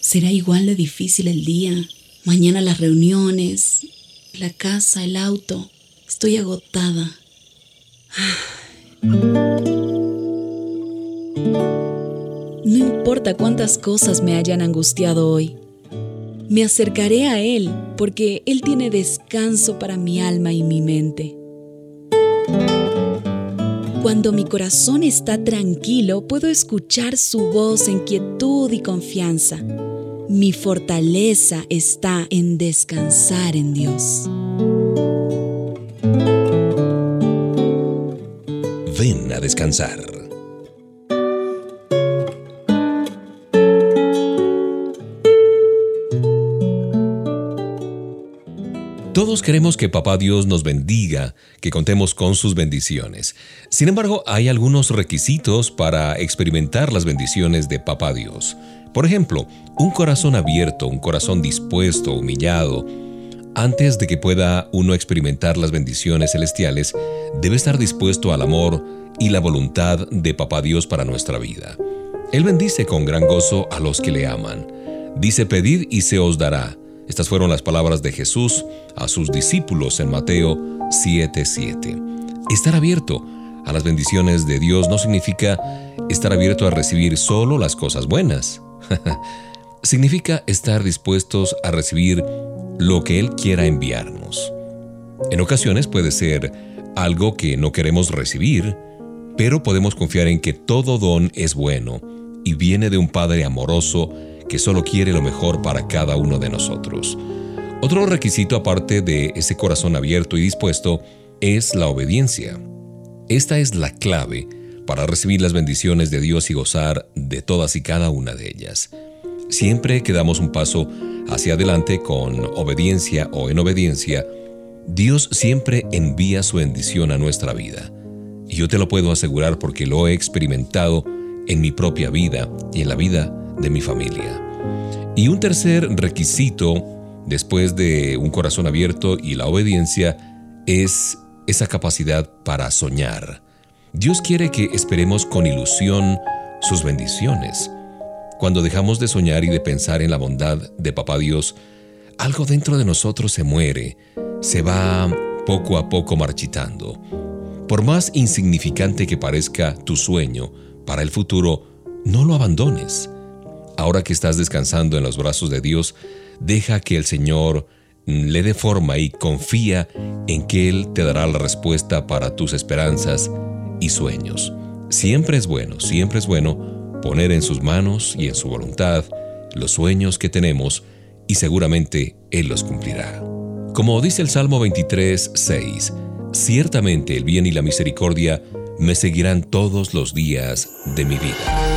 Será igual de difícil el día. Mañana las reuniones, la casa, el auto. Estoy agotada. No importa cuántas cosas me hayan angustiado hoy. Me acercaré a Él porque Él tiene descanso para mi alma y mi mente. Cuando mi corazón está tranquilo, puedo escuchar su voz en quietud y confianza. Mi fortaleza está en descansar en Dios. Ven a descansar. Todos queremos que Papá Dios nos bendiga, que contemos con sus bendiciones. Sin embargo, hay algunos requisitos para experimentar las bendiciones de Papá Dios. Por ejemplo, un corazón abierto, un corazón dispuesto, humillado. Antes de que pueda uno experimentar las bendiciones celestiales, debe estar dispuesto al amor y la voluntad de Papá Dios para nuestra vida. Él bendice con gran gozo a los que le aman. Dice, pedid y se os dará estas fueron las palabras de Jesús a sus discípulos en Mateo 7:7. Estar abierto a las bendiciones de Dios no significa estar abierto a recibir solo las cosas buenas. significa estar dispuestos a recibir lo que Él quiera enviarnos. En ocasiones puede ser algo que no queremos recibir, pero podemos confiar en que todo don es bueno y viene de un Padre amoroso que solo quiere lo mejor para cada uno de nosotros. Otro requisito aparte de ese corazón abierto y dispuesto es la obediencia. Esta es la clave para recibir las bendiciones de Dios y gozar de todas y cada una de ellas. Siempre que damos un paso hacia adelante con obediencia o en obediencia, Dios siempre envía su bendición a nuestra vida. Y yo te lo puedo asegurar porque lo he experimentado en mi propia vida y en la vida de mi familia. Y un tercer requisito, después de un corazón abierto y la obediencia, es esa capacidad para soñar. Dios quiere que esperemos con ilusión sus bendiciones. Cuando dejamos de soñar y de pensar en la bondad de Papá Dios, algo dentro de nosotros se muere, se va poco a poco marchitando. Por más insignificante que parezca tu sueño para el futuro, no lo abandones. Ahora que estás descansando en los brazos de Dios, deja que el Señor le dé forma y confía en que Él te dará la respuesta para tus esperanzas y sueños. Siempre es bueno, siempre es bueno poner en sus manos y en su voluntad los sueños que tenemos y seguramente Él los cumplirá. Como dice el Salmo 23, 6, ciertamente el bien y la misericordia me seguirán todos los días de mi vida.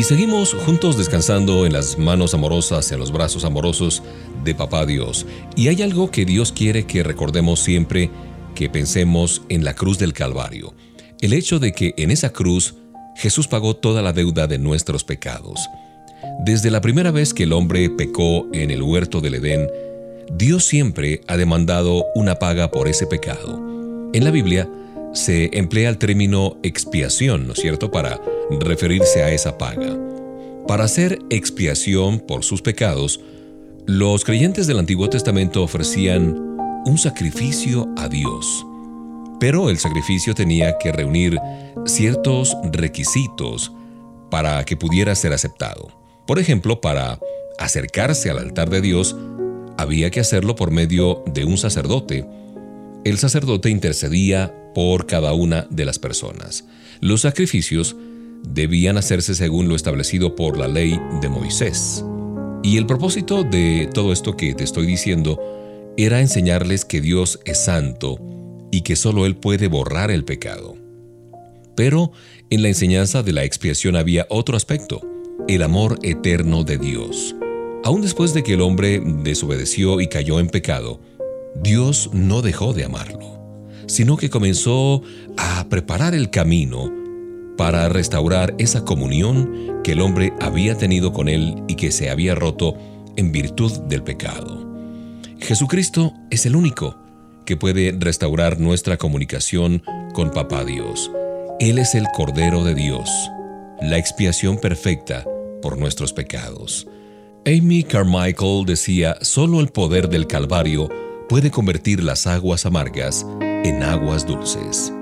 Y seguimos juntos descansando en las manos amorosas y en los brazos amorosos de Papá Dios. Y hay algo que Dios quiere que recordemos siempre, que pensemos en la cruz del Calvario. El hecho de que en esa cruz Jesús pagó toda la deuda de nuestros pecados. Desde la primera vez que el hombre pecó en el huerto del Edén, Dios siempre ha demandado una paga por ese pecado. En la Biblia se emplea el término expiación, ¿no es cierto?, para referirse a esa paga. Para hacer expiación por sus pecados, los creyentes del Antiguo Testamento ofrecían un sacrificio a Dios. Pero el sacrificio tenía que reunir ciertos requisitos para que pudiera ser aceptado. Por ejemplo, para acercarse al altar de Dios, había que hacerlo por medio de un sacerdote. El sacerdote intercedía por cada una de las personas. Los sacrificios debían hacerse según lo establecido por la ley de Moisés. Y el propósito de todo esto que te estoy diciendo era enseñarles que Dios es santo y que solo Él puede borrar el pecado. Pero en la enseñanza de la expiación había otro aspecto, el amor eterno de Dios. Aún después de que el hombre desobedeció y cayó en pecado, Dios no dejó de amarlo, sino que comenzó a preparar el camino para restaurar esa comunión que el hombre había tenido con él y que se había roto en virtud del pecado. Jesucristo es el único que puede restaurar nuestra comunicación con Papá Dios. Él es el Cordero de Dios, la expiación perfecta por nuestros pecados. Amy Carmichael decía, solo el poder del Calvario puede convertir las aguas amargas en aguas dulces.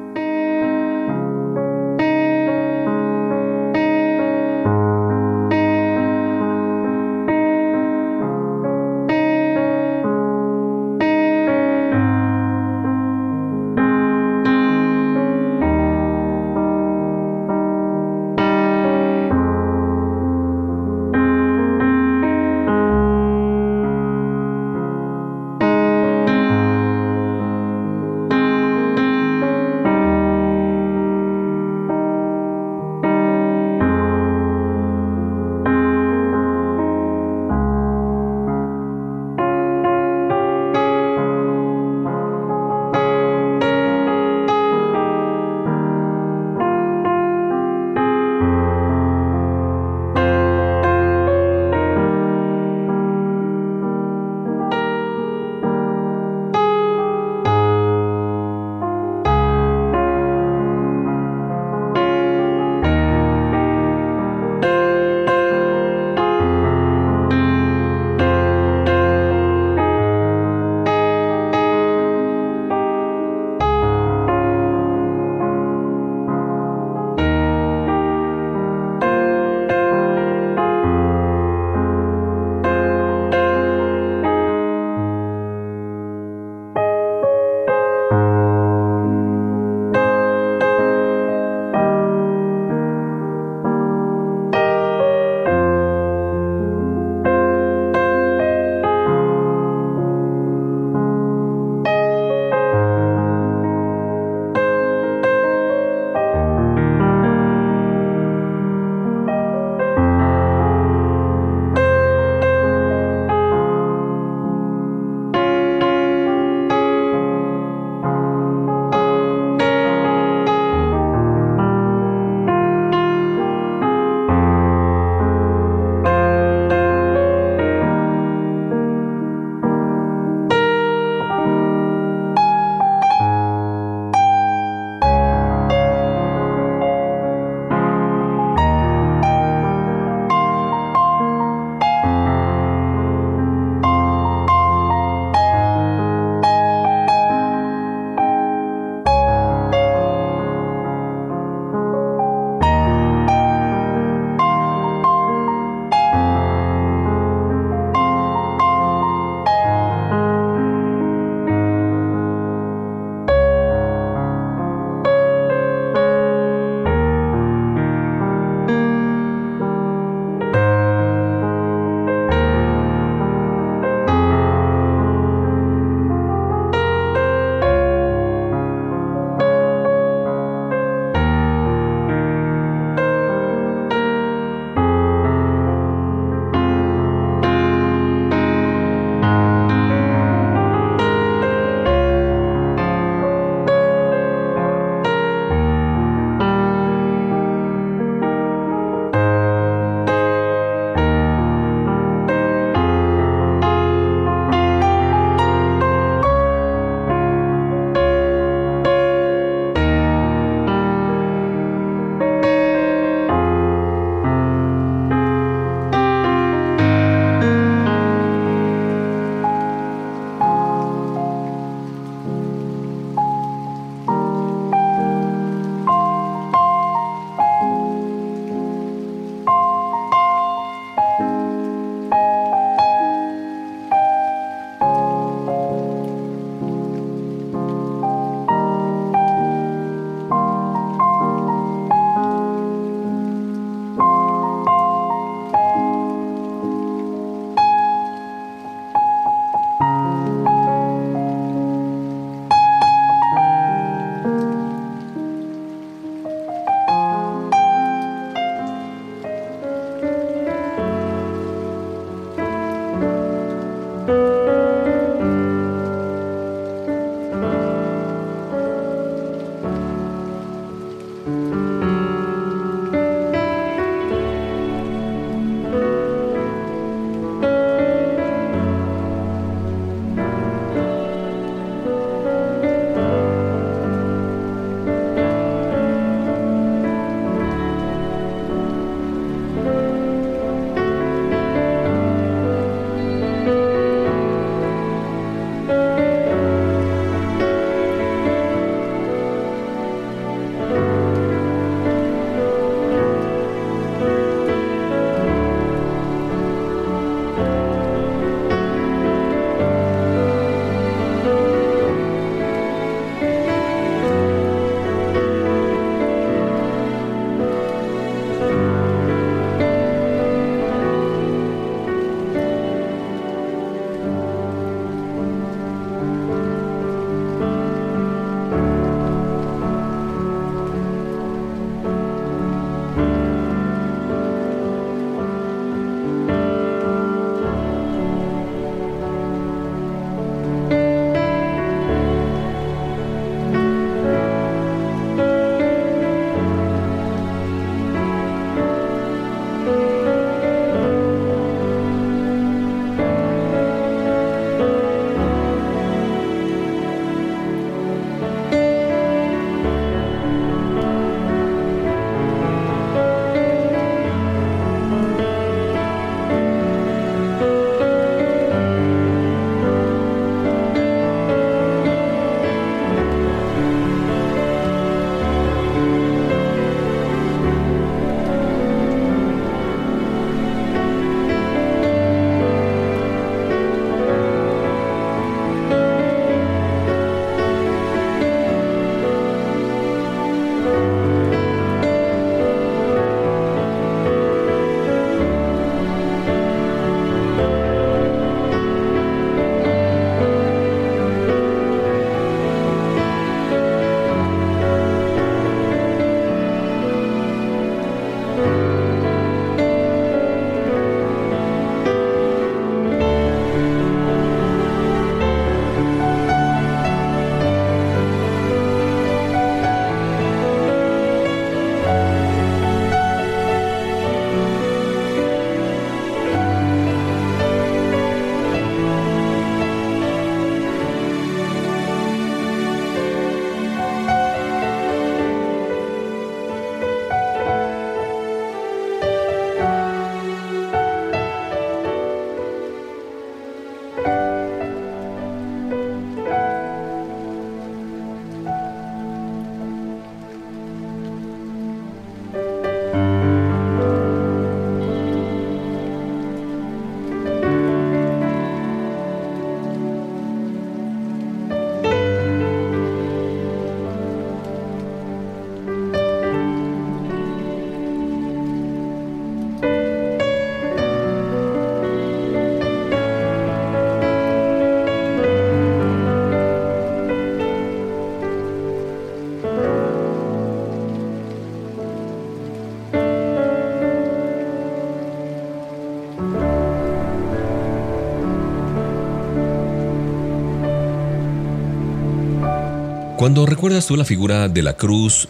Cuando recuerdas tú la figura de la cruz,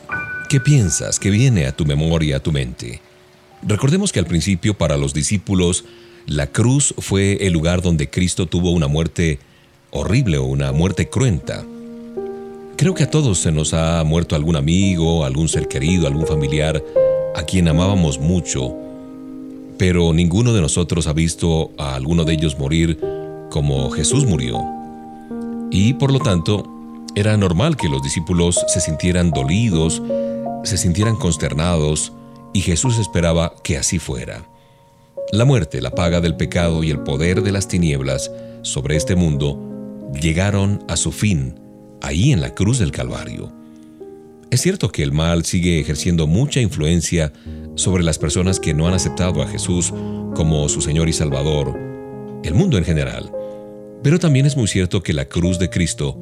¿qué piensas? ¿Qué viene a tu memoria, a tu mente? Recordemos que al principio para los discípulos la cruz fue el lugar donde Cristo tuvo una muerte horrible o una muerte cruenta. Creo que a todos se nos ha muerto algún amigo, algún ser querido, algún familiar a quien amábamos mucho, pero ninguno de nosotros ha visto a alguno de ellos morir como Jesús murió. Y por lo tanto, era normal que los discípulos se sintieran dolidos, se sintieran consternados, y Jesús esperaba que así fuera. La muerte, la paga del pecado y el poder de las tinieblas sobre este mundo llegaron a su fin ahí en la cruz del Calvario. Es cierto que el mal sigue ejerciendo mucha influencia sobre las personas que no han aceptado a Jesús como su Señor y Salvador, el mundo en general. Pero también es muy cierto que la cruz de Cristo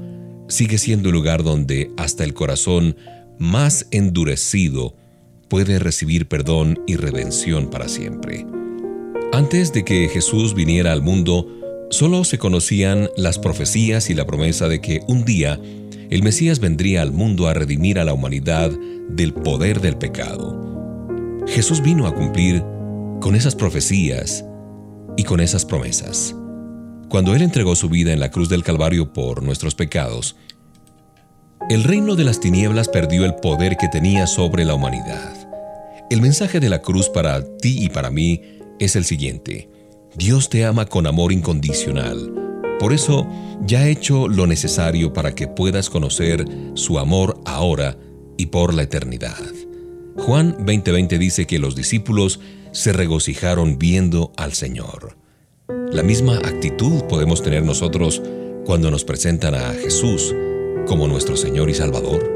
sigue siendo el lugar donde hasta el corazón más endurecido puede recibir perdón y redención para siempre. Antes de que Jesús viniera al mundo, solo se conocían las profecías y la promesa de que un día el Mesías vendría al mundo a redimir a la humanidad del poder del pecado. Jesús vino a cumplir con esas profecías y con esas promesas. Cuando Él entregó su vida en la cruz del Calvario por nuestros pecados, el reino de las tinieblas perdió el poder que tenía sobre la humanidad. El mensaje de la cruz para ti y para mí es el siguiente. Dios te ama con amor incondicional. Por eso ya ha hecho lo necesario para que puedas conocer su amor ahora y por la eternidad. Juan 20:20 dice que los discípulos se regocijaron viendo al Señor. La misma actitud podemos tener nosotros cuando nos presentan a Jesús como nuestro Señor y Salvador.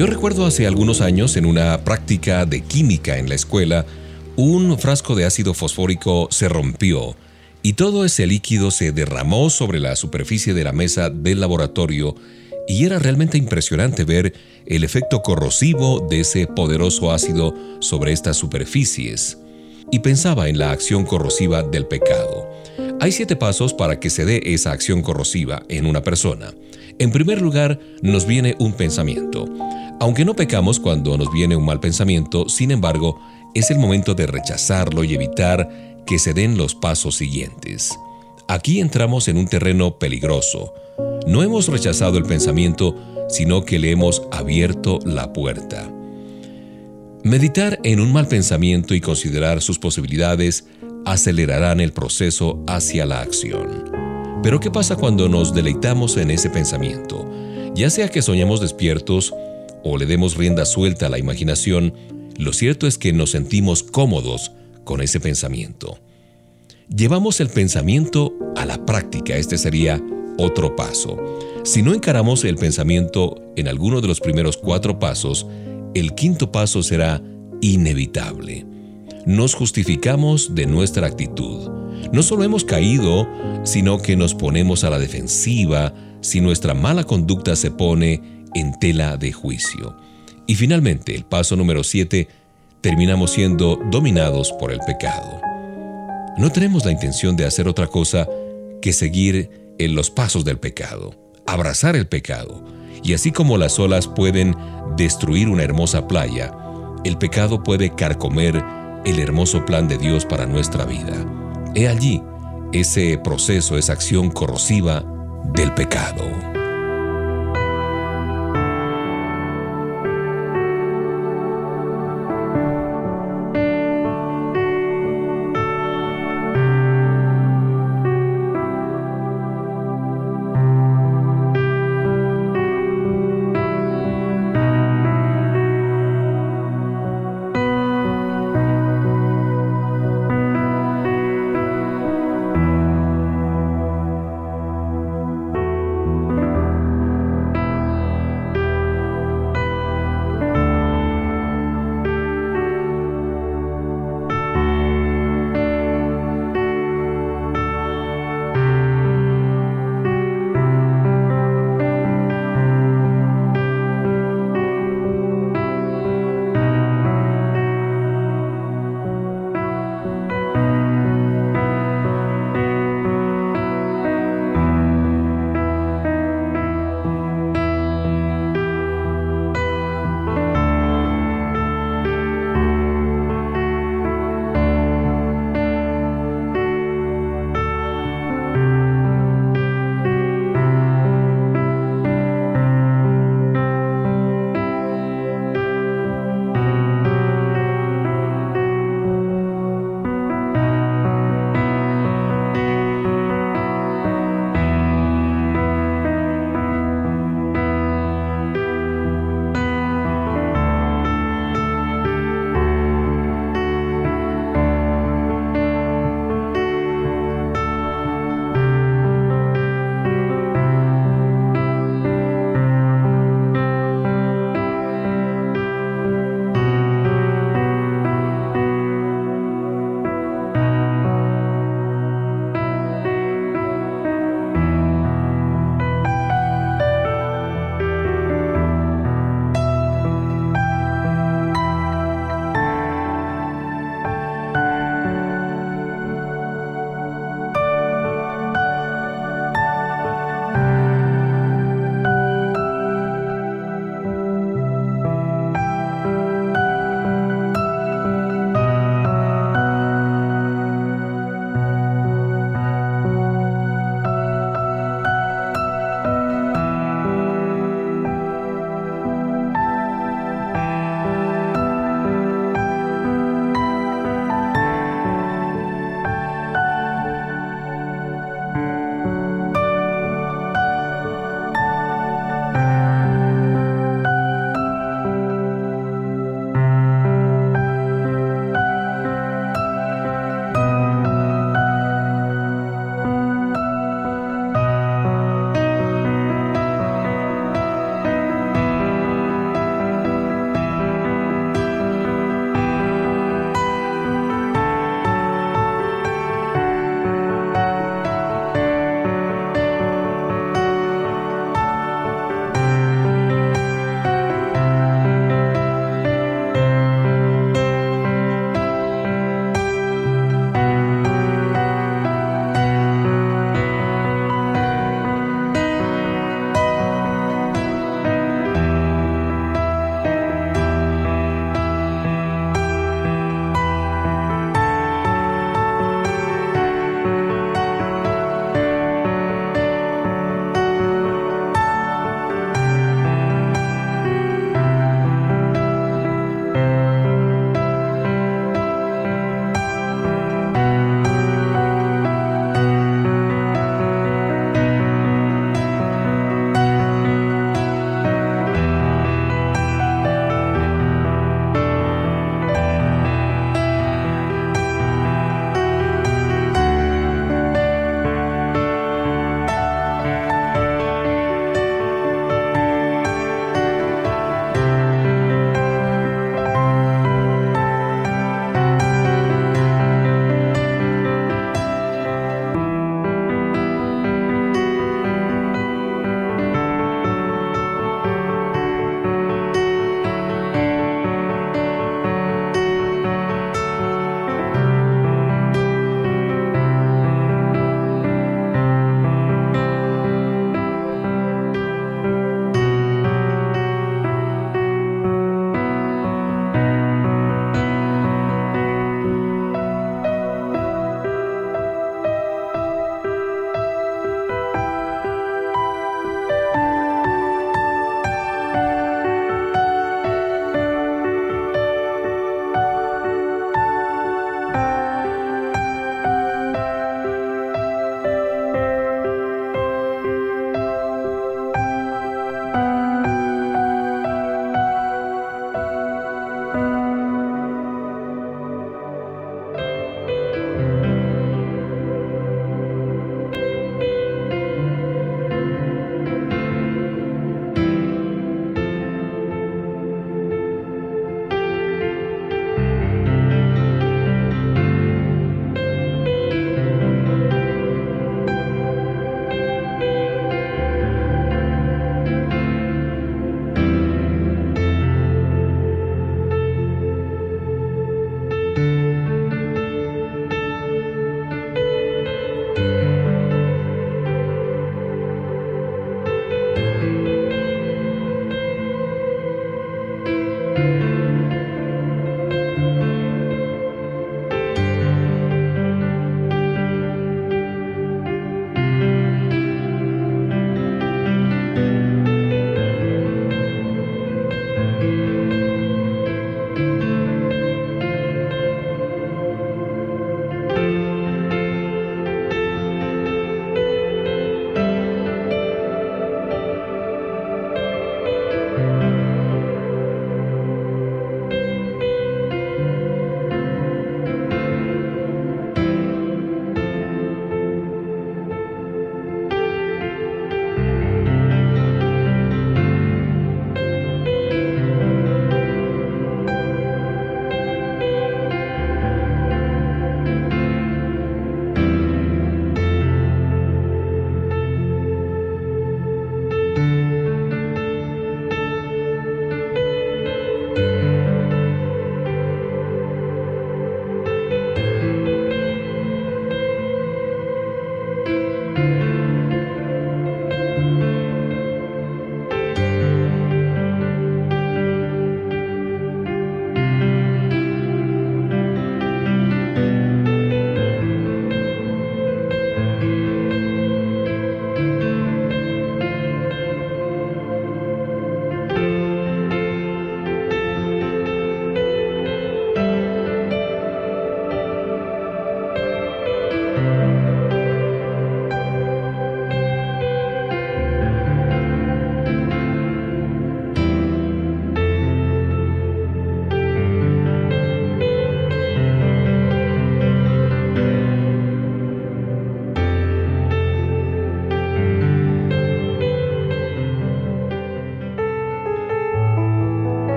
Yo recuerdo hace algunos años en una práctica de química en la escuela, un frasco de ácido fosfórico se rompió y todo ese líquido se derramó sobre la superficie de la mesa del laboratorio y era realmente impresionante ver el efecto corrosivo de ese poderoso ácido sobre estas superficies. Y pensaba en la acción corrosiva del pecado. Hay siete pasos para que se dé esa acción corrosiva en una persona. En primer lugar, nos viene un pensamiento. Aunque no pecamos cuando nos viene un mal pensamiento, sin embargo, es el momento de rechazarlo y evitar que se den los pasos siguientes. Aquí entramos en un terreno peligroso. No hemos rechazado el pensamiento, sino que le hemos abierto la puerta. Meditar en un mal pensamiento y considerar sus posibilidades acelerarán el proceso hacia la acción. Pero ¿qué pasa cuando nos deleitamos en ese pensamiento? Ya sea que soñamos despiertos o le demos rienda suelta a la imaginación, lo cierto es que nos sentimos cómodos con ese pensamiento. Llevamos el pensamiento a la práctica, este sería otro paso. Si no encaramos el pensamiento en alguno de los primeros cuatro pasos, el quinto paso será inevitable. Nos justificamos de nuestra actitud. No solo hemos caído, sino que nos ponemos a la defensiva si nuestra mala conducta se pone en tela de juicio. Y finalmente, el paso número 7, terminamos siendo dominados por el pecado. No tenemos la intención de hacer otra cosa que seguir en los pasos del pecado, abrazar el pecado. Y así como las olas pueden destruir una hermosa playa, el pecado puede carcomer el hermoso plan de Dios para nuestra vida. He allí ese proceso, esa acción corrosiva del pecado.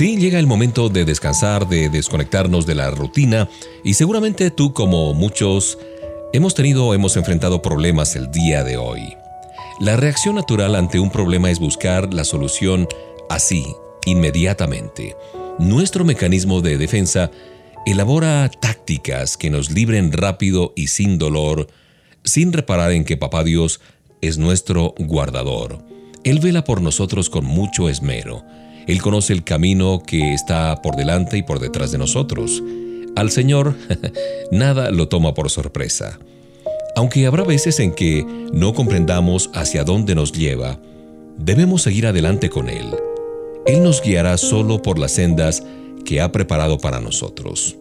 Sí, llega el momento de descansar, de desconectarnos de la rutina y seguramente tú como muchos hemos tenido o hemos enfrentado problemas el día de hoy. La reacción natural ante un problema es buscar la solución así, inmediatamente. Nuestro mecanismo de defensa elabora tácticas que nos libren rápido y sin dolor, sin reparar en que Papá Dios es nuestro guardador. Él vela por nosotros con mucho esmero. Él conoce el camino que está por delante y por detrás de nosotros. Al Señor nada lo toma por sorpresa. Aunque habrá veces en que no comprendamos hacia dónde nos lleva, debemos seguir adelante con Él. Él nos guiará solo por las sendas que ha preparado para nosotros.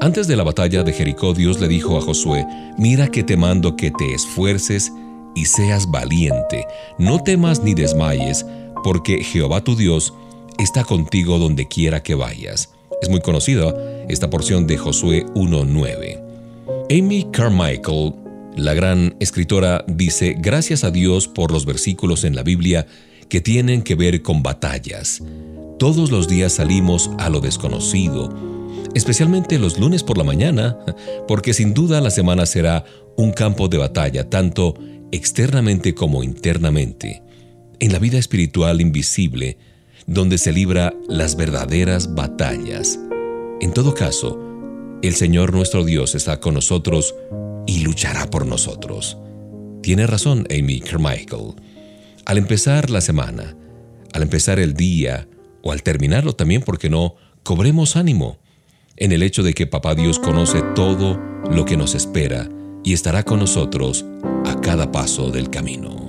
Antes de la batalla de Jericó, Dios le dijo a Josué, mira que te mando que te esfuerces y seas valiente, no temas ni desmayes, porque Jehová tu Dios está contigo donde quiera que vayas. Es muy conocida esta porción de Josué 1.9. Amy Carmichael, la gran escritora, dice, gracias a Dios por los versículos en la Biblia que tienen que ver con batallas. Todos los días salimos a lo desconocido, especialmente los lunes por la mañana, porque sin duda la semana será un campo de batalla, tanto externamente como internamente en la vida espiritual invisible, donde se libra las verdaderas batallas. En todo caso, el Señor nuestro Dios está con nosotros y luchará por nosotros. Tiene razón Amy Carmichael. Al empezar la semana, al empezar el día o al terminarlo también, porque no, cobremos ánimo en el hecho de que Papá Dios conoce todo lo que nos espera y estará con nosotros a cada paso del camino.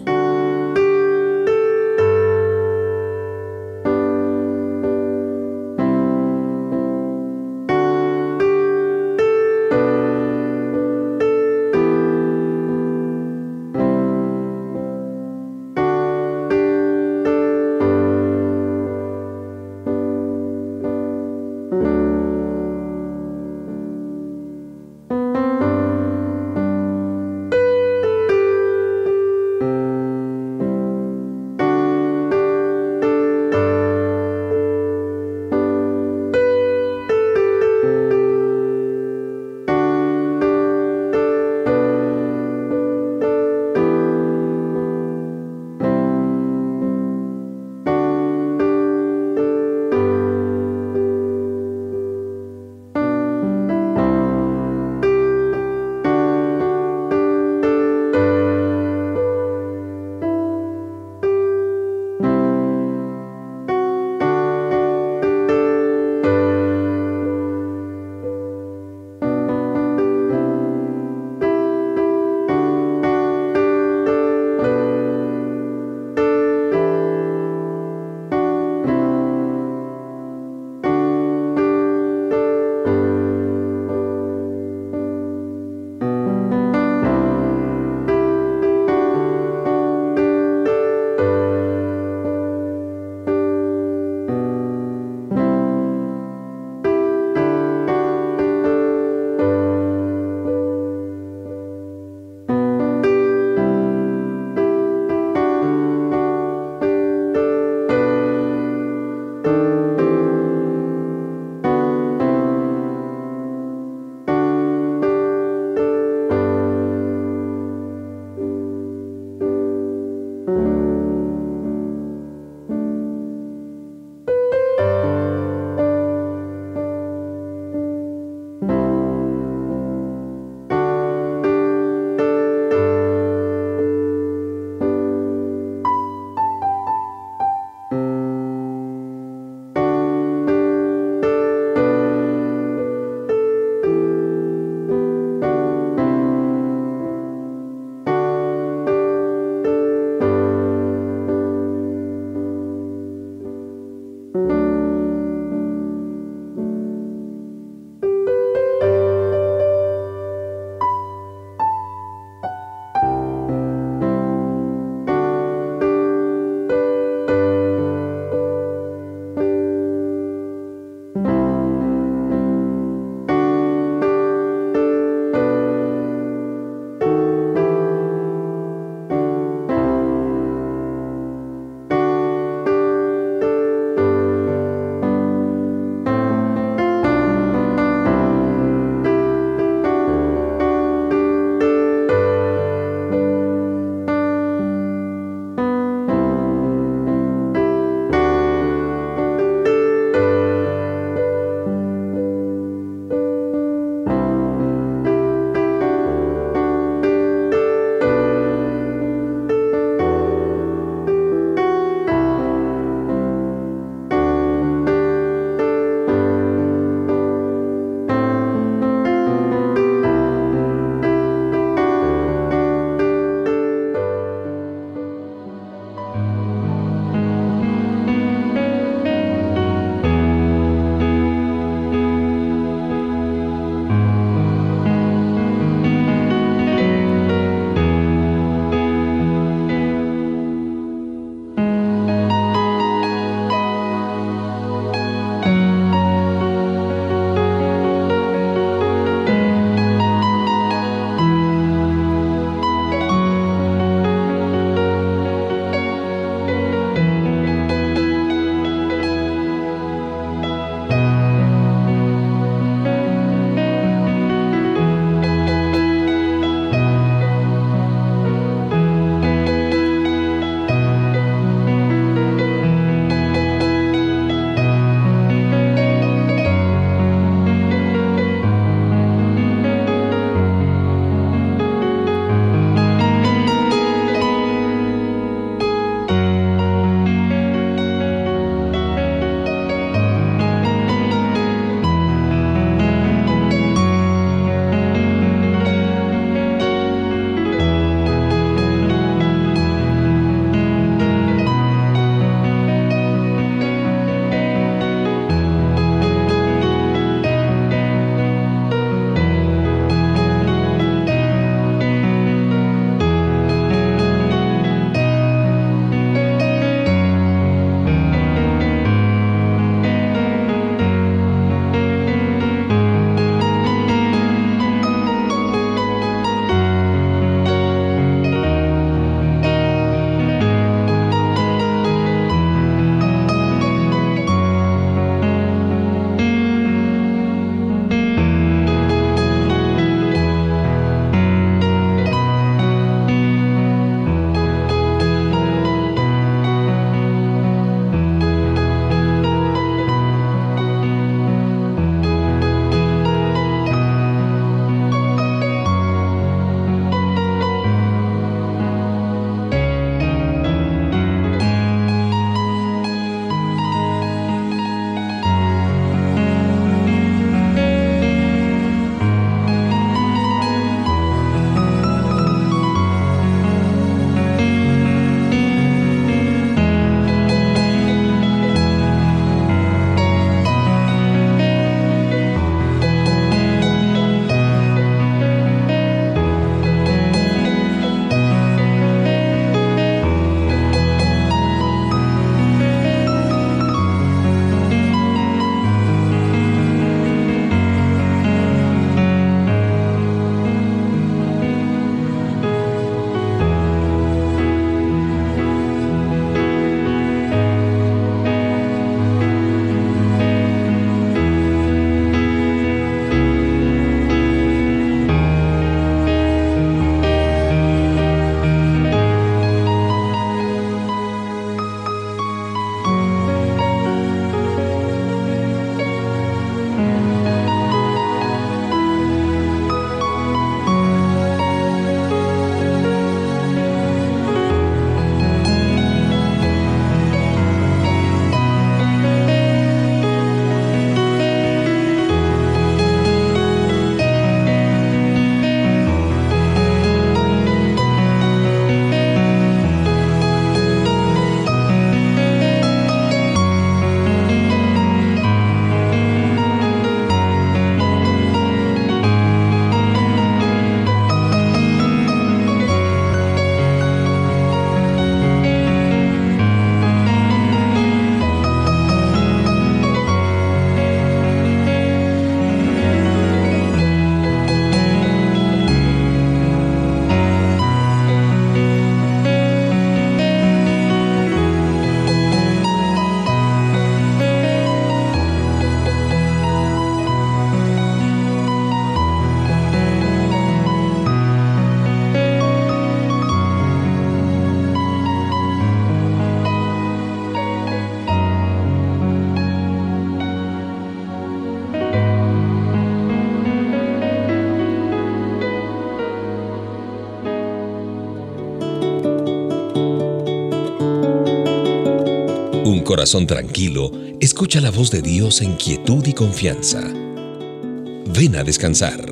Corazón tranquilo, escucha la voz de Dios en quietud y confianza. Ven a descansar.